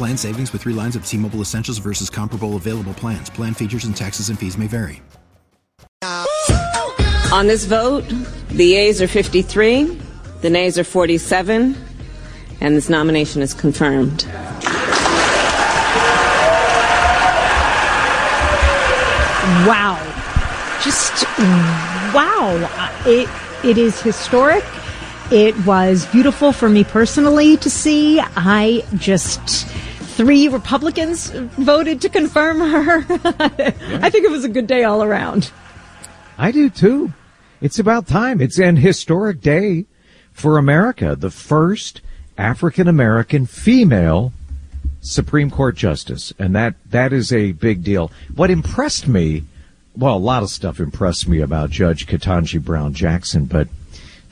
Plan savings with three lines of T Mobile Essentials versus comparable available plans. Plan features and taxes and fees may vary. On this vote, the yeas are 53, the nays are 47, and this nomination is confirmed. Wow. Just wow. It it is historic. It was beautiful for me personally to see. I just three Republicans voted to confirm her. I think it was a good day all around. I do too. It's about time. It's an historic day for America. The first African American female Supreme Court justice. And that, that is a big deal. What impressed me, well, a lot of stuff impressed me about Judge Ketanji Brown Jackson, but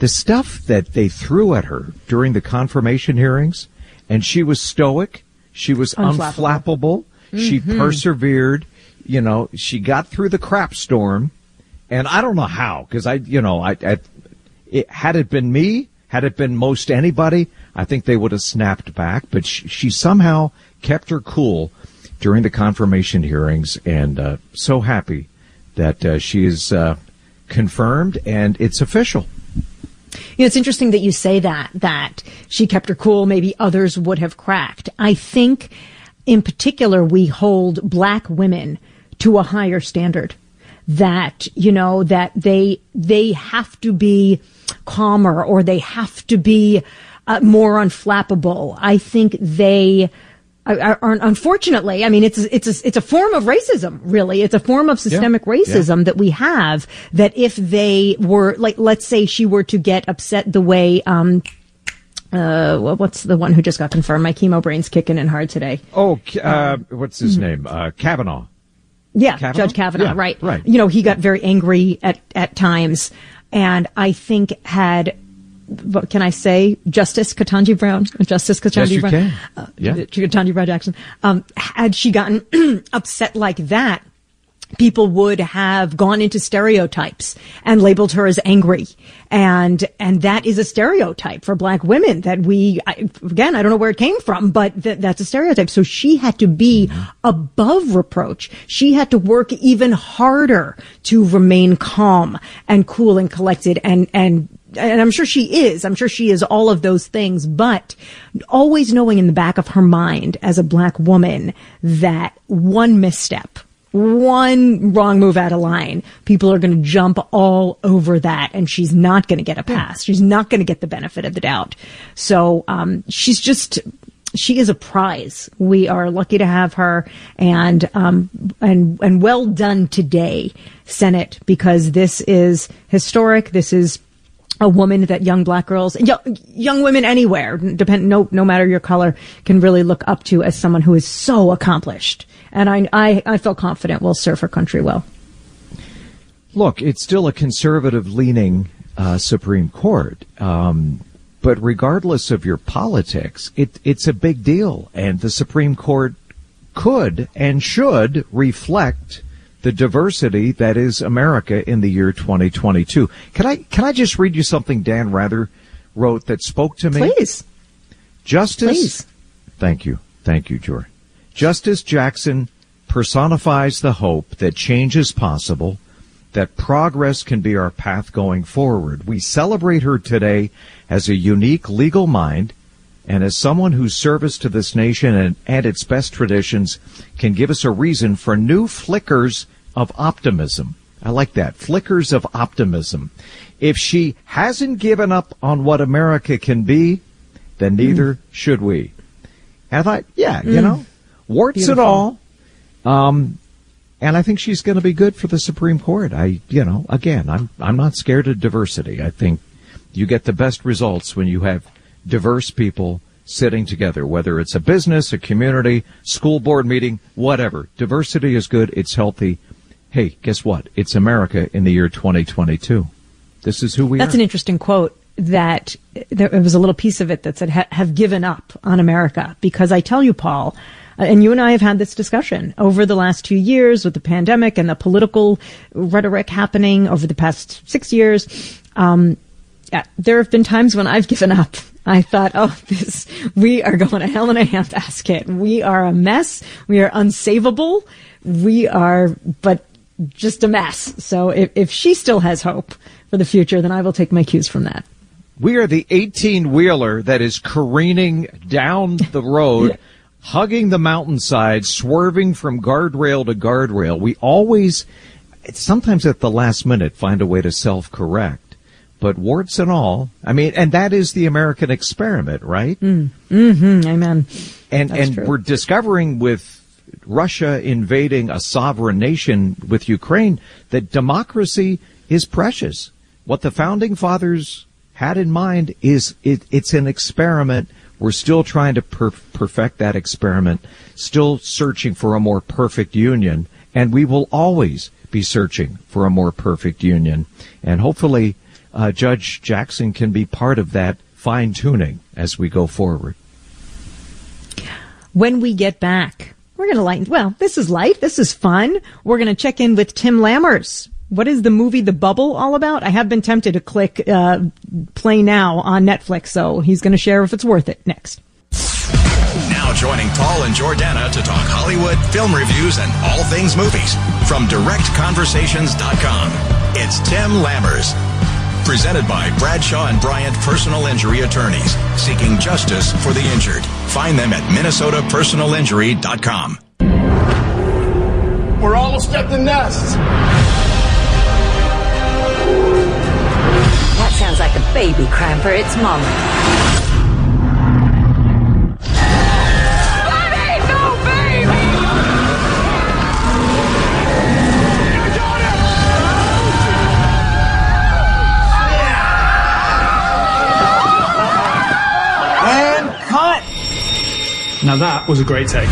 the stuff that they threw at her during the confirmation hearings, and she was stoic she was unflappable. unflappable. Mm-hmm. She persevered. You know, she got through the crap storm. And I don't know how, because I, you know, I, I it, had it been me, had it been most anybody, I think they would have snapped back. But she, she somehow kept her cool during the confirmation hearings, and uh, so happy that uh, she is uh, confirmed and it's official. You know, it's interesting that you say that, that she kept her cool. Maybe others would have cracked. I think in particular, we hold black women to a higher standard that, you know, that they, they have to be calmer or they have to be uh, more unflappable. I think they, unfortunately, I mean, it's it's a, it's a form of racism. Really, it's a form of systemic yeah. racism yeah. that we have. That if they were like, let's say she were to get upset the way. Um, uh, what's the one who just got confirmed? My chemo brain's kicking in hard today. Oh, uh, what's his mm-hmm. name? Uh, Kavanaugh. Yeah, Kavanaugh? Judge Kavanaugh. Yeah, right. Right. You know, he got very angry at at times, and I think had what can I say? Justice Ketanji Brown, Justice Ketanji yes, Brown, can. Uh, yeah. Brown Jackson. Um, had she gotten upset like that, people would have gone into stereotypes and labeled her as angry. And, and that is a stereotype for black women that we, I, again, I don't know where it came from, but th- that's a stereotype. So she had to be above reproach. She had to work even harder to remain calm and cool and collected and, and and I'm sure she is. I'm sure she is all of those things, but always knowing in the back of her mind as a black woman that one misstep, one wrong move out of line, people are going to jump all over that and she's not going to get a pass. She's not going to get the benefit of the doubt. So, um, she's just, she is a prize. We are lucky to have her and, um, and, and well done today, Senate, because this is historic. This is a woman that young black girls, young, young women anywhere, depend, no, no matter your color, can really look up to as someone who is so accomplished. And I, I, I feel confident will serve her country well. Look, it's still a conservative leaning uh, Supreme Court. Um, but regardless of your politics, it, it's a big deal. And the Supreme Court could and should reflect the diversity that is America in the year 2022. Can I can I just read you something Dan Rather wrote that spoke to me? Please. Justice. Please. Thank you. Thank you, Jory. Justice Jackson personifies the hope that change is possible, that progress can be our path going forward. We celebrate her today as a unique legal mind And as someone whose service to this nation and, and its best traditions can give us a reason for new flickers of optimism. I like that. Flickers of optimism. If she hasn't given up on what America can be, then neither mm. should we. And I thought, yeah, mm. you know, warts Beautiful. and all. Um, and I think she's going to be good for the Supreme Court. I, you know, again, I'm I'm not scared of diversity. I think you get the best results when you have diverse people sitting together, whether it's a business, a community, school board meeting, whatever. Diversity is good. It's healthy. Hey, guess what? It's America in the year 2022. This is who we are. That's are. an interesting quote that there was a little piece of it that said, have given up on America. Because I tell you, Paul, uh, and you and I have had this discussion over the last two years with the pandemic and the political rhetoric happening over the past six years. Um, yeah, there have been times when I've given up. I thought, oh, this, we are going to hell in a handbasket. We are a mess. We are unsavable. We are, but just a mess. So if, if she still has hope for the future, then I will take my cues from that. We are the 18 wheeler that is careening down the road, yeah. hugging the mountainside, swerving from guardrail to guardrail. We always, sometimes at the last minute, find a way to self correct. But warts and all, I mean, and that is the American experiment, right? Mm. hmm Amen. And, That's and true. we're discovering with Russia invading a sovereign nation with Ukraine that democracy is precious. What the founding fathers had in mind is it, it's an experiment. We're still trying to per- perfect that experiment, still searching for a more perfect union, and we will always be searching for a more perfect union. And hopefully, uh, Judge Jackson can be part of that fine tuning as we go forward. When we get back, we're going to lighten. Well, this is light. This is fun. We're going to check in with Tim Lammers what is the movie The Bubble all about? I have been tempted to click uh, play now on Netflix, so he's going to share if it's worth it next. Now joining Paul and Jordana to talk Hollywood, film reviews, and all things movies from DirectConversations.com. It's Tim Lammers. Presented by Bradshaw and Bryant Personal Injury Attorneys, seeking justice for the injured. Find them at MinnesotaPersonalInjury.com. We're almost at the nest. That sounds like a baby crying for its mama. Now that was a great take.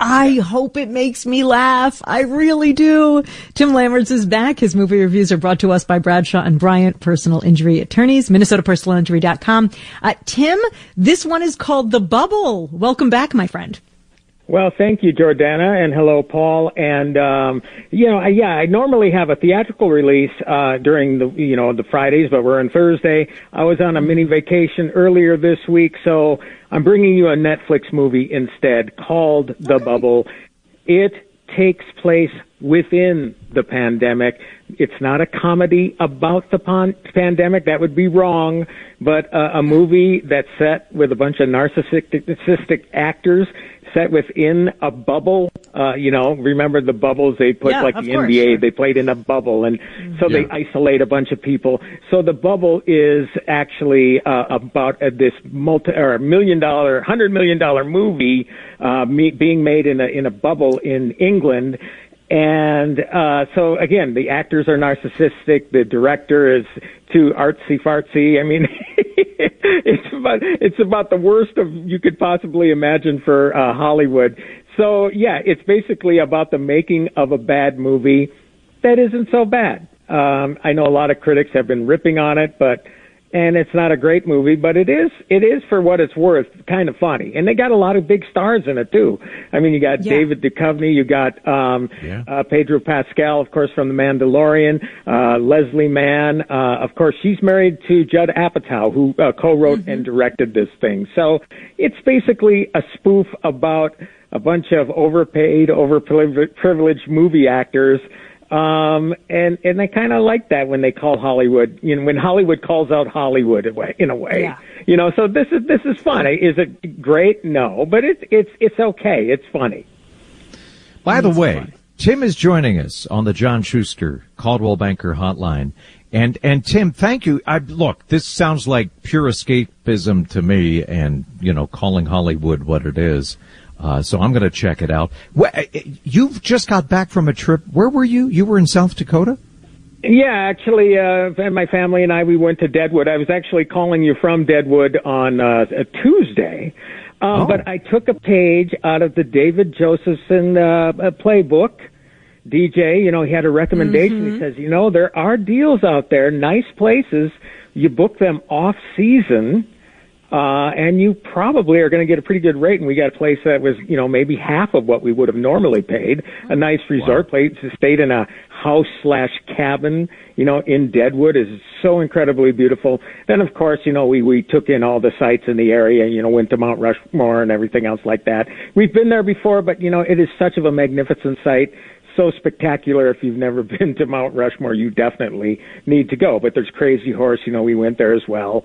I hope it makes me laugh. I really do. Tim Lammers is back. His movie reviews are brought to us by Bradshaw and Bryant Personal Injury Attorneys, MinnesotaPersonalInjury.com. Uh, Tim, this one is called The Bubble. Welcome back, my friend. Well, thank you, Jordana, and hello, Paul. And um, you know, I, yeah, I normally have a theatrical release uh, during the you know the Fridays, but we're on Thursday. I was on a mini vacation earlier this week, so I'm bringing you a Netflix movie instead called The. Bubble. It takes place within the pandemic. It's not a comedy about the pan- pandemic. That would be wrong. But uh, a movie that's set with a bunch of narcissistic actors set within a bubble. Uh, you know, remember the bubbles they put yeah, like the course, NBA, sure. they played in a bubble and so yeah. they isolate a bunch of people. So the bubble is actually uh, about uh, this multi or million dollar, hundred million dollar movie uh, me- being made in a in a bubble in England and uh, so again, the actors are narcissistic. The director is too artsy fartsy. I mean, it's about it's about the worst of you could possibly imagine for uh, Hollywood. So yeah, it's basically about the making of a bad movie that isn't so bad. Um, I know a lot of critics have been ripping on it, but and it's not a great movie, but it is it is for what it's worth, kind of funny. And they got a lot of big stars in it too. I mean, you got yeah. David Duchovny, you got um, yeah. uh, Pedro Pascal, of course, from The Mandalorian, uh, Leslie Mann, uh, of course, she's married to Judd Apatow, who uh, co-wrote mm-hmm. and directed this thing. So it's basically a spoof about a bunch of overpaid, overprivileged movie actors um, and and I kind of like that when they call Hollywood, you know, when Hollywood calls out Hollywood in a way. In a way. Yeah. You know, so this is this is fun. Is it great? No, but it's it's it's okay. It's funny. By the way, Tim is joining us on the John Schuster Coldwell Banker Hotline. And and Tim, thank you. I, look, this sounds like pure escapism to me, and you know, calling Hollywood what it is. Uh, so I'm going to check it out. You've just got back from a trip. Where were you? You were in South Dakota. Yeah, actually, uh, my family and I we went to Deadwood. I was actually calling you from Deadwood on uh, a Tuesday, um, oh. but I took a page out of the David Josephson uh, playbook. DJ, you know, he had a recommendation. Mm-hmm. He says, you know, there are deals out there, nice places. You book them off season uh, and you probably are going to get a pretty good rate. And we got a place that was, you know, maybe half of what we would have normally paid. A nice resort wow. place. Stayed in a house slash cabin, you know, in Deadwood is so incredibly beautiful. Then, of course, you know, we we took in all the sites in the area. You know, went to Mount Rushmore and everything else like that. We've been there before, but you know, it is such of a magnificent site so spectacular. If you've never been to Mount Rushmore, you definitely need to go. But there's Crazy Horse, you know, we went there as well,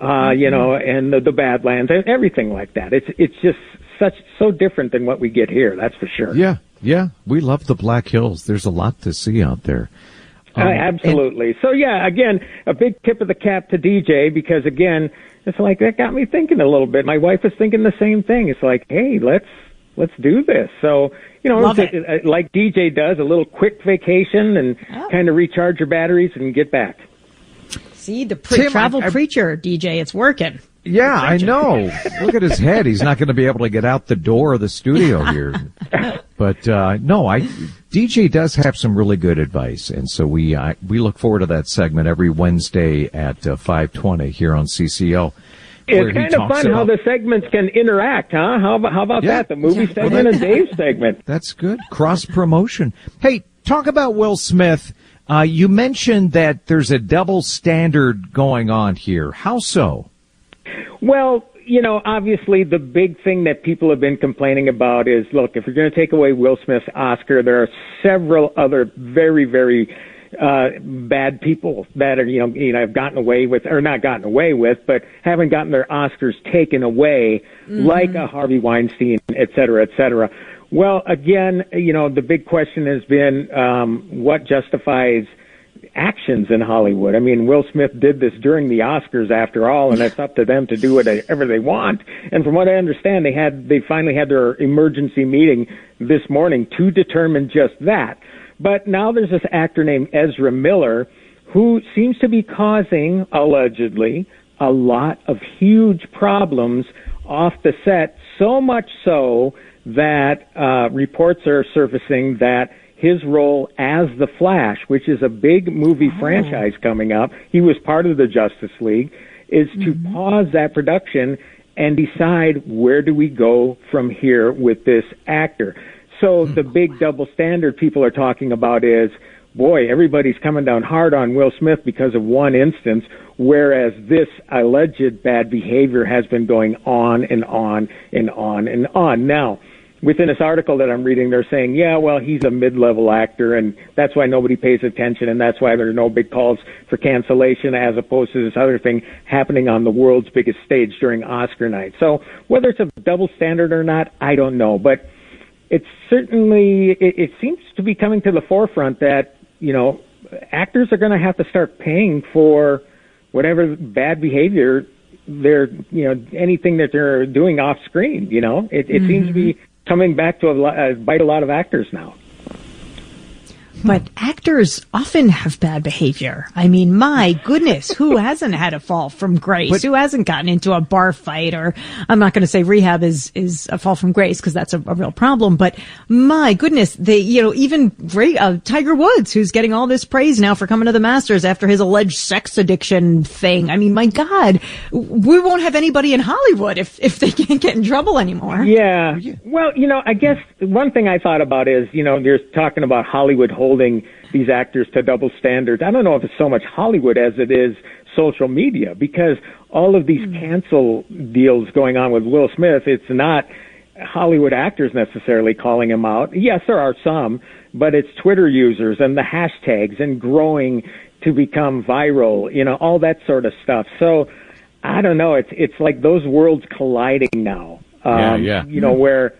uh, you know, and the, the Badlands, and everything like that. It's it's just such so different than what we get here. That's for sure. Yeah, yeah, we love the Black Hills. There's a lot to see out there. Um, uh, absolutely. And- so yeah, again, a big tip of the cap to DJ because again, it's like that got me thinking a little bit. My wife was thinking the same thing. It's like, hey, let's let's do this. So you know, a, like DJ does, a little quick vacation and oh. kind of recharge your batteries and get back. See, the pre- Tim, travel I, I, preacher, DJ, it's working. Yeah, I know. Look at his head. He's not going to be able to get out the door of the studio here. but uh, no, I DJ does have some really good advice, and so we uh, we look forward to that segment every Wednesday at uh, five twenty here on CCO. It's kind of fun about... how the segments can interact, huh? How about, how about yeah. that? The movie yeah. segment and Dave's segment. That's good. Cross promotion. Hey, talk about Will Smith. Uh, you mentioned that there's a double standard going on here. How so? Well, you know, obviously the big thing that people have been complaining about is, look, if you're going to take away Will Smith's Oscar, there are several other very, very uh, bad people that are, you know, you know, have gotten away with, or not gotten away with, but haven't gotten their Oscars taken away, mm-hmm. like a Harvey Weinstein, et cetera, et cetera. Well, again, you know, the big question has been um, what justifies actions in Hollywood. I mean, Will Smith did this during the Oscars after all, and it's up to them to do whatever they want. And from what I understand, they had they finally had their emergency meeting this morning to determine just that. But now there's this actor named Ezra Miller who seems to be causing, allegedly, a lot of huge problems off the set, so much so that uh, reports are surfacing that his role as the Flash, which is a big movie oh. franchise coming up, he was part of the Justice League, is mm-hmm. to pause that production and decide where do we go from here with this actor. So the big double standard people are talking about is, boy, everybody's coming down hard on Will Smith because of one instance, whereas this alleged bad behavior has been going on and on and on and on. Now, within this article that I'm reading, they're saying, yeah, well, he's a mid-level actor, and that's why nobody pays attention, and that's why there are no big calls for cancellation, as opposed to this other thing happening on the world's biggest stage during Oscar night. So whether it's a double standard or not, I don't know, but it's certainly it, it seems to be coming to the forefront that you know actors are going to have to start paying for whatever bad behavior they're you know anything that they're doing off screen. You know, it, it mm-hmm. seems to be mm-hmm. coming back to a, uh, bite a lot of actors now. But actors often have bad behavior. I mean, my goodness, who hasn't had a fall from grace? But, who hasn't gotten into a bar fight? Or I'm not going to say rehab is is a fall from grace because that's a, a, real problem. But my goodness, they you know even uh, Tiger Woods, who's getting all this praise now for coming to the Masters after his alleged sex addiction thing. I mean, my God, we won't have anybody in Hollywood if if they can't get in trouble anymore. Yeah. Well, you know, I guess one thing I thought about is you know you're talking about Hollywood holding these actors to double standards. I don't know if it's so much Hollywood as it is social media because all of these mm. cancel deals going on with Will Smith, it's not Hollywood actors necessarily calling him out. Yes, there are some, but it's Twitter users and the hashtags and growing to become viral, you know, all that sort of stuff. So I don't know. It's it's like those worlds colliding now. Um, yeah, yeah. You know where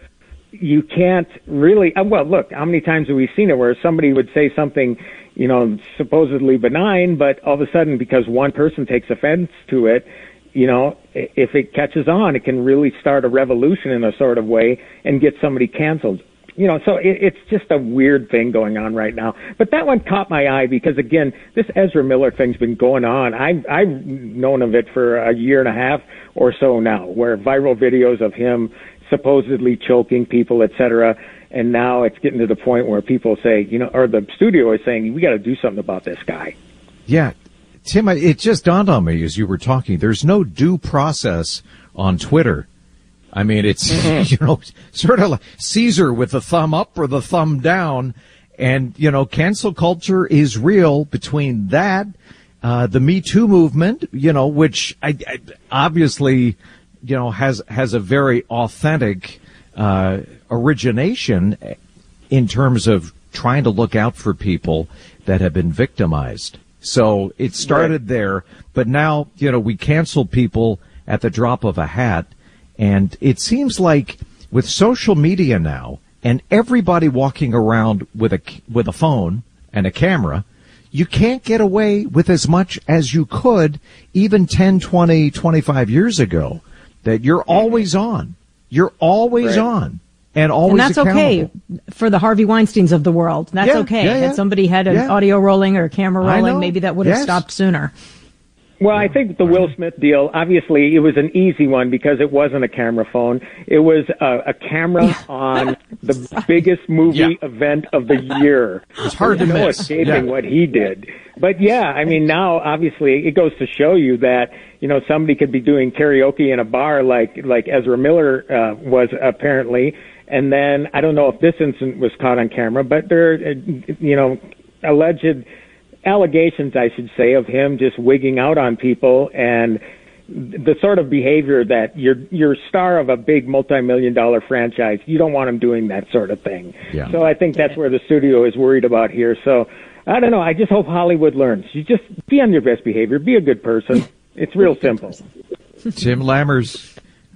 you can't really. Uh, well, look, how many times have we seen it where somebody would say something, you know, supposedly benign, but all of a sudden because one person takes offense to it, you know, if it catches on, it can really start a revolution in a sort of way and get somebody canceled you know, so it, it's just a weird thing going on right now. But that one caught my eye because again, this Ezra Miller thing's been going on. I've I've known of it for a year and a half or so now, where viral videos of him supposedly choking people, etc. And now it's getting to the point where people say, you know, or the studio is saying, we got to do something about this guy. Yeah, Tim, it just dawned on me as you were talking. There's no due process on Twitter. I mean, it's, mm-hmm. you know, sort of like Caesar with the thumb up or the thumb down. And, you know, cancel culture is real between that, uh, the Me Too movement, you know, which I, I obviously, you know, has, has a very authentic, uh, origination in terms of trying to look out for people that have been victimized. So it started right. there, but now, you know, we cancel people at the drop of a hat and it seems like with social media now and everybody walking around with a, with a phone and a camera, you can't get away with as much as you could even 10, 20, 25 years ago that you're always on. You're always right. on. And always and that's okay for the Harvey Weinsteins of the world. That's yeah, okay. Yeah, yeah. Had somebody had an audio rolling or a camera rolling, maybe that would have yes. stopped sooner. Well, I think the Will Smith deal, obviously, it was an easy one because it wasn't a camera phone. It was a, a camera yeah. on the biggest movie yeah. event of the year. It's hard There's to no miss. escaping yeah. what he did. But yeah, I mean, now obviously it goes to show you that you know somebody could be doing karaoke in a bar like like Ezra Miller uh, was apparently, and then I don't know if this incident was caught on camera, but there, uh, you know, alleged allegations, I should say, of him just wigging out on people and the sort of behavior that you're you're star of a big multi-million dollar franchise. You don't want him doing that sort of thing. Yeah. So I think that's where the studio is worried about here. So I don't know. I just hope Hollywood learns. You just be on your best behavior. Be a good person. It's real simple. Tim Lammers,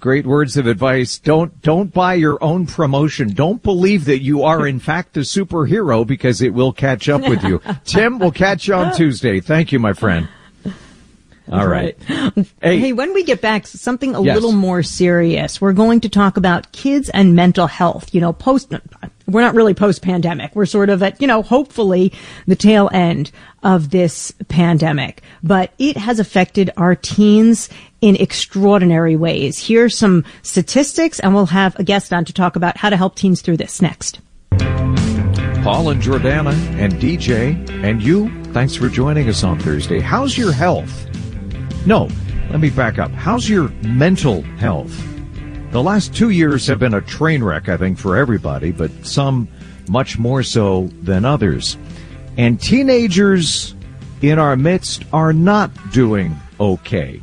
great words of advice. Don't don't buy your own promotion. Don't believe that you are in fact a superhero because it will catch up with you. Tim, we'll catch you on Tuesday. Thank you, my friend. All right. right. Hey, hey, when we get back, something a yes. little more serious. We're going to talk about kids and mental health. You know, post, we're not really post pandemic. We're sort of at, you know, hopefully the tail end of this pandemic, but it has affected our teens in extraordinary ways. Here's some statistics and we'll have a guest on to talk about how to help teens through this next. Paul and Jordana and DJ and you, thanks for joining us on Thursday. How's your health? No, let me back up. How's your mental health? The last two years have been a train wreck, I think, for everybody, but some much more so than others. And teenagers in our midst are not doing okay.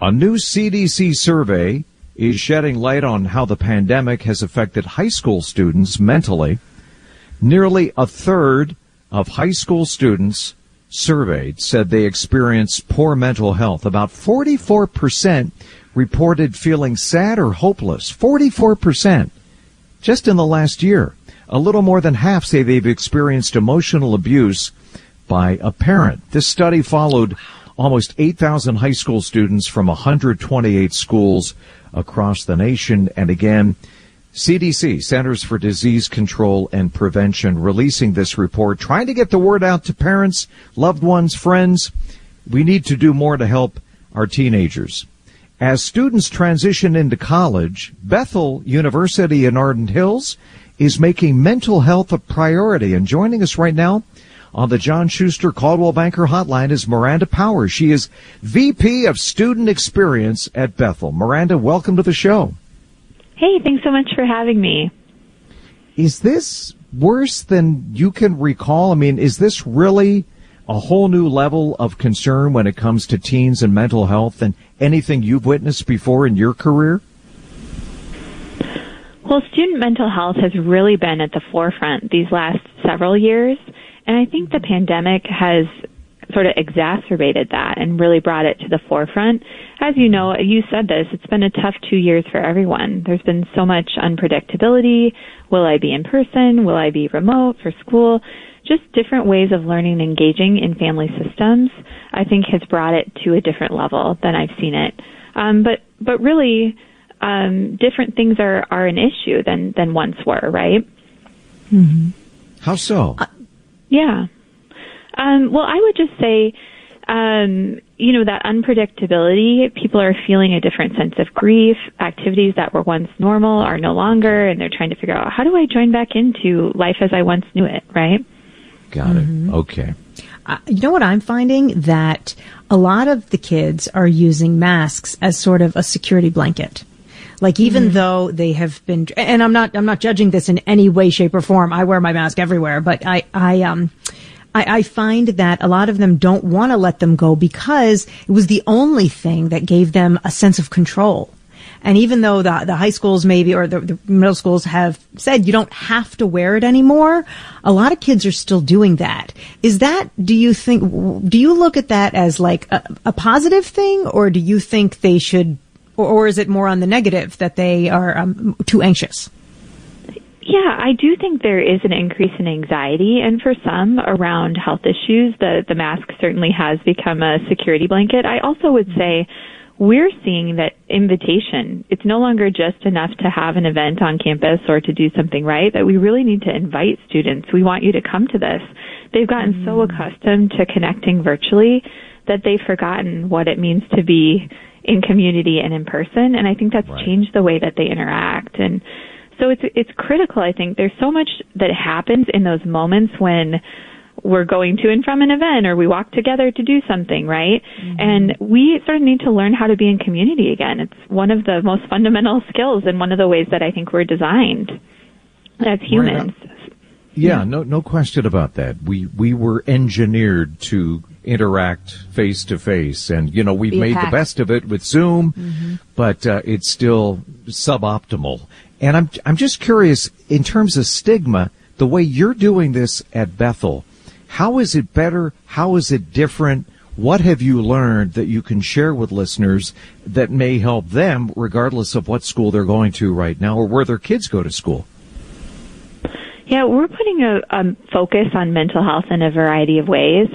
A new CDC survey is shedding light on how the pandemic has affected high school students mentally. Nearly a third of high school students surveyed said they experienced poor mental health. About 44% reported feeling sad or hopeless. 44% just in the last year. A little more than half say they've experienced emotional abuse by a parent. This study followed almost 8,000 high school students from 128 schools across the nation. And again, CDC, Centers for Disease Control and Prevention, releasing this report, trying to get the word out to parents, loved ones, friends. We need to do more to help our teenagers. As students transition into college, Bethel University in Arden Hills is making mental health a priority. And joining us right now on the John Schuster Coldwell Banker Hotline is Miranda Powers. She is VP of Student Experience at Bethel. Miranda, welcome to the show. Hey, thanks so much for having me. Is this worse than you can recall? I mean, is this really a whole new level of concern when it comes to teens and mental health than anything you've witnessed before in your career? Well, student mental health has really been at the forefront these last several years. And I think the pandemic has sort of exacerbated that and really brought it to the forefront. As you know, you said this, it's been a tough two years for everyone. There's been so much unpredictability. Will I be in person? Will I be remote for school? Just different ways of learning and engaging in family systems, I think has brought it to a different level than I've seen it. Um, but, but really, um, different things are, are an issue than, than once were, right? Mm-hmm. How so? Uh, yeah. Um, well, I would just say, um, you know, that unpredictability, people are feeling a different sense of grief. Activities that were once normal are no longer, and they're trying to figure out how do I join back into life as I once knew it, right? Got mm-hmm. it. Okay. Uh, you know what I'm finding? That a lot of the kids are using masks as sort of a security blanket. Like even mm-hmm. though they have been, and I'm not, I'm not judging this in any way, shape, or form. I wear my mask everywhere, but I, I, um, I, I find that a lot of them don't want to let them go because it was the only thing that gave them a sense of control. And even though the, the high schools maybe or the, the, middle schools have said you don't have to wear it anymore, a lot of kids are still doing that. Is that, do you think, do you look at that as like a, a positive thing or do you think they should, or, or, is it more on the negative that they are um, too anxious? Yeah, I do think there is an increase in anxiety, and for some around health issues, the the mask certainly has become a security blanket. I also would say we're seeing that invitation. It's no longer just enough to have an event on campus or to do something right. That we really need to invite students. We want you to come to this. They've gotten mm. so accustomed to connecting virtually that they've forgotten what it means to be in community and in person. And I think that's right. changed the way that they interact. And so it's it's critical. I think there's so much that happens in those moments when we're going to and from an event or we walk together to do something, right? Mm-hmm. And we sort of need to learn how to be in community again. It's one of the most fundamental skills and one of the ways that I think we're designed as humans. Right. Yeah, no no question about that. We we were engineered to interact face to face and you know we've Be made the best of it with Zoom, mm-hmm. but uh, it's still suboptimal. And I'm I'm just curious in terms of stigma, the way you're doing this at Bethel, how is it better? How is it different? What have you learned that you can share with listeners that may help them regardless of what school they're going to right now or where their kids go to school? Yeah, we're putting a, a focus on mental health in a variety of ways.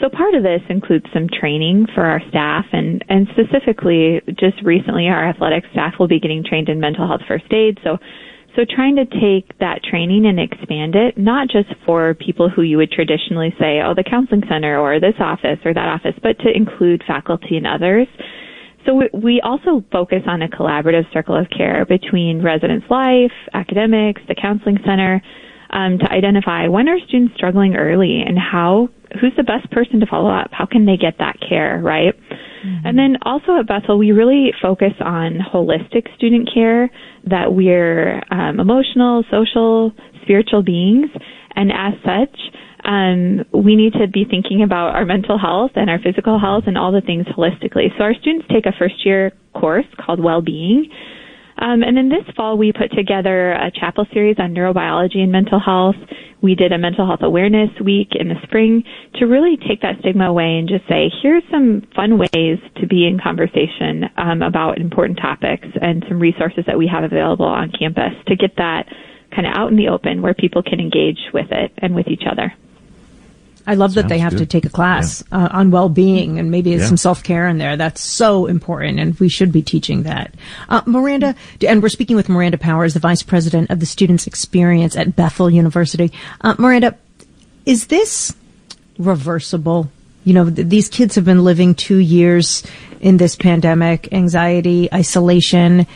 So part of this includes some training for our staff and, and specifically just recently our athletic staff will be getting trained in mental health first aid. So, so trying to take that training and expand it, not just for people who you would traditionally say, oh, the counseling center or this office or that office, but to include faculty and others. So we also focus on a collaborative circle of care between residence life, academics, the counseling center, um, to identify when are students struggling early and how who's the best person to follow up? How can they get that care, right? Mm-hmm. And then also at Bethel, we really focus on holistic student care, that we're um, emotional, social, spiritual beings, and as such, um, we need to be thinking about our mental health and our physical health and all the things holistically. So our students take a first year course called Well-Being, um, and then this fall, we put together a chapel series on neurobiology and mental health. We did a mental health awareness week in the spring to really take that stigma away and just say, here's some fun ways to be in conversation um, about important topics and some resources that we have available on campus to get that kind of out in the open where people can engage with it and with each other. I love Sounds that they have good. to take a class yeah. uh, on well-being and maybe yeah. some self-care in there. That's so important, and we should be teaching that. Uh, Miranda, and we're speaking with Miranda Powers, the vice president of the Students Experience at Bethel University. Uh, Miranda, is this reversible? You know, th- these kids have been living two years in this pandemic, anxiety, isolation.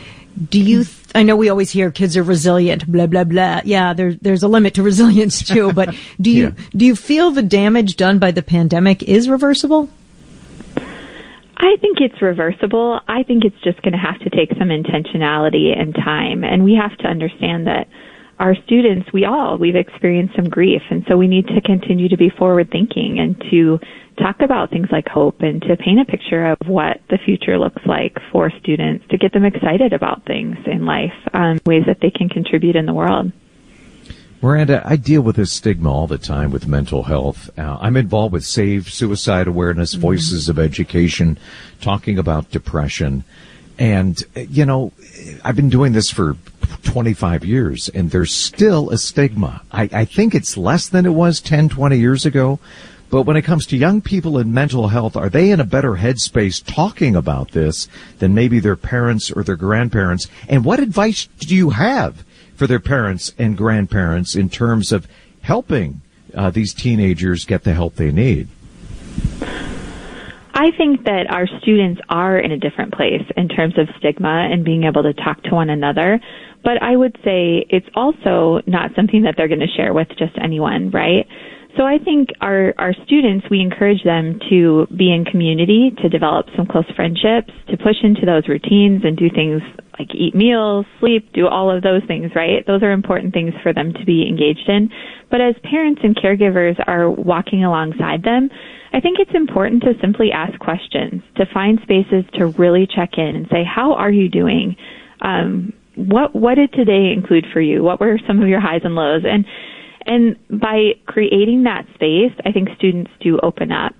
Do you? Th- I know we always hear kids are resilient, blah blah blah. Yeah, there's there's a limit to resilience too. But do you yeah. do you feel the damage done by the pandemic is reversible? I think it's reversible. I think it's just going to have to take some intentionality and time, and we have to understand that our students, we all, we've experienced some grief, and so we need to continue to be forward thinking and to talk about things like hope and to paint a picture of what the future looks like for students to get them excited about things in life, um, ways that they can contribute in the world. Miranda, I deal with this stigma all the time with mental health. Uh, I'm involved with Save Suicide Awareness, mm-hmm. Voices of Education, talking about depression. And, you know, I've been doing this for 25 years and there's still a stigma. I, I think it's less than it was 10, 20 years ago. But when it comes to young people and mental health, are they in a better headspace talking about this than maybe their parents or their grandparents? And what advice do you have for their parents and grandparents in terms of helping uh, these teenagers get the help they need? I think that our students are in a different place in terms of stigma and being able to talk to one another. But I would say it's also not something that they're going to share with just anyone, right? So I think our, our students, we encourage them to be in community, to develop some close friendships, to push into those routines and do things like eat meals, sleep, do all of those things, right? Those are important things for them to be engaged in. But as parents and caregivers are walking alongside them, I think it's important to simply ask questions, to find spaces to really check in and say, how are you doing? Um, what, what did today include for you? What were some of your highs and lows? And and by creating that space, I think students do open up.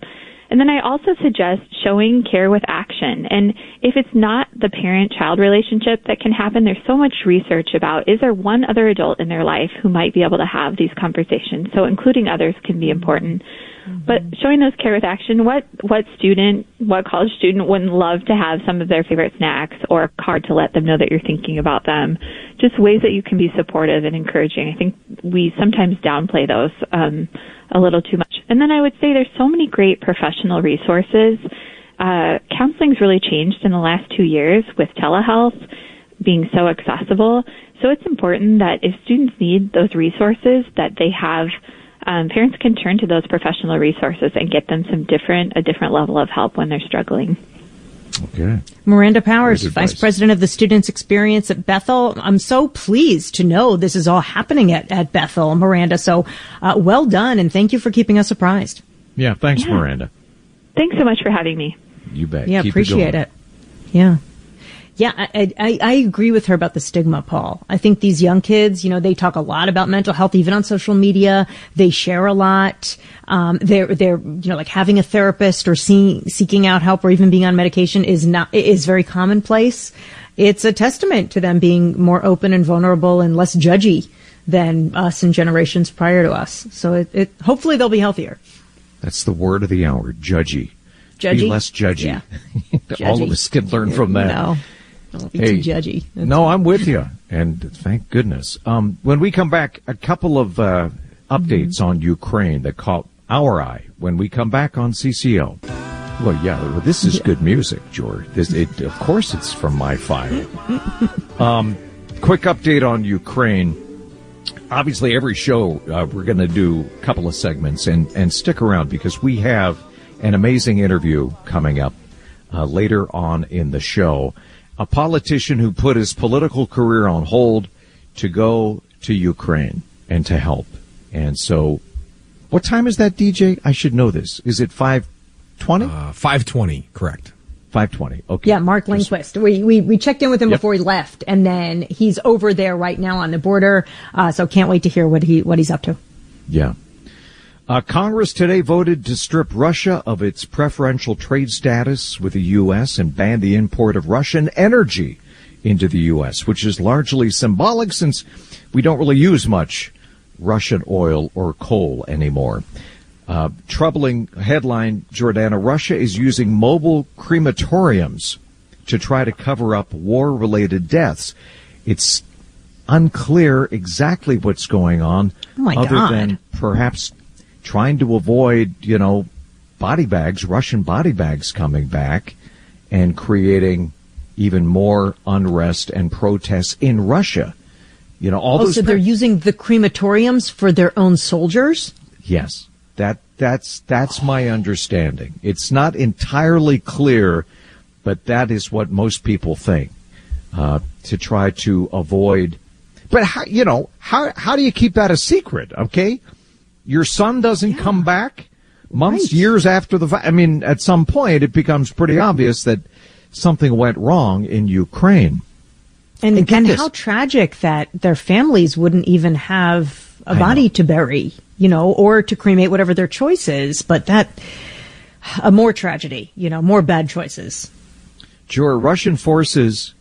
And then I also suggest showing care with action. And if it's not the parent child relationship that can happen, there's so much research about is there one other adult in their life who might be able to have these conversations? So including others can be important. But showing those care with action, what what student, what college student wouldn't love to have some of their favorite snacks or a card to let them know that you're thinking about them? Just ways that you can be supportive and encouraging. I think we sometimes downplay those um, a little too much. And then I would say there's so many great professional resources. Uh, counseling's really changed in the last two years with telehealth being so accessible. So it's important that if students need those resources, that they have um, parents can turn to those professional resources and get them some different a different level of help when they're struggling. Okay. Miranda Powers, Vice President of the Students Experience at Bethel. I'm so pleased to know this is all happening at, at Bethel, Miranda. So uh, well done, and thank you for keeping us surprised. Yeah, thanks, yeah. Miranda. Thanks so much for having me. You bet. Yeah, Keep appreciate it, it. Yeah. Yeah, I, I, I, agree with her about the stigma, Paul. I think these young kids, you know, they talk a lot about mental health, even on social media. They share a lot. Um, they're, they're, you know, like having a therapist or seeing, seeking out help or even being on medication is not, is very commonplace. It's a testament to them being more open and vulnerable and less judgy than us and generations prior to us. So it, it hopefully they'll be healthier. That's the word of the hour, judgy. Judgy? Be less judgy. Yeah. All of us can learn from that. No. Don't be hey, too judgy. That's no, I'm with you, and thank goodness. Um, when we come back, a couple of uh, updates mm-hmm. on Ukraine that caught our eye when we come back on CCO. Well, yeah, well, this is good music, George. This, it, of course, it's from my file. um, quick update on Ukraine. Obviously, every show uh, we're going to do a couple of segments, and and stick around because we have an amazing interview coming up uh, later on in the show a politician who put his political career on hold to go to Ukraine and to help. And so, what time is that, DJ? I should know this. Is it 520? Uh, 520, correct. 520. Okay. Yeah, Mark Lindquist. We, we, we checked in with him yep. before he left and then he's over there right now on the border. Uh, so can't wait to hear what he, what he's up to. Yeah. Uh, Congress today voted to strip Russia of its preferential trade status with the U.S. and ban the import of Russian energy into the U.S., which is largely symbolic since we don't really use much Russian oil or coal anymore. Uh, troubling headline, Jordana, Russia is using mobile crematoriums to try to cover up war-related deaths. It's unclear exactly what's going on, oh other God. than perhaps trying to avoid, you know, body bags, Russian body bags coming back and creating even more unrest and protests in Russia. You know, all oh, those. So they're using the crematoriums for their own soldiers? Yes. That, that's, that's my understanding. It's not entirely clear, but that is what most people think, uh, to try to avoid. But how, you know, how, how do you keep that a secret? Okay. Your son doesn't yeah. come back months, right. years after the. I mean, at some point, it becomes pretty obvious that something went wrong in Ukraine. And, and, and how tragic that their families wouldn't even have a body to bury, you know, or to cremate, whatever their choice is. But that, a more tragedy, you know, more bad choices. Your Russian forces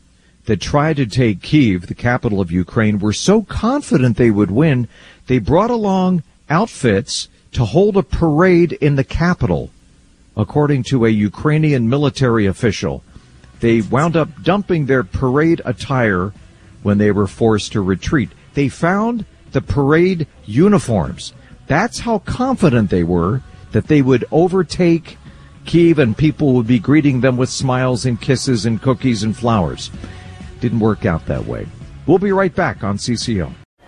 that tried to take Kiev, the capital of Ukraine, were so confident they would win, they brought along outfits to hold a parade in the capital, according to a Ukrainian military official. They wound up dumping their parade attire when they were forced to retreat. They found the parade uniforms. That's how confident they were that they would overtake Kiev and people would be greeting them with smiles and kisses and cookies and flowers. Didn't work out that way. We'll be right back on CCO.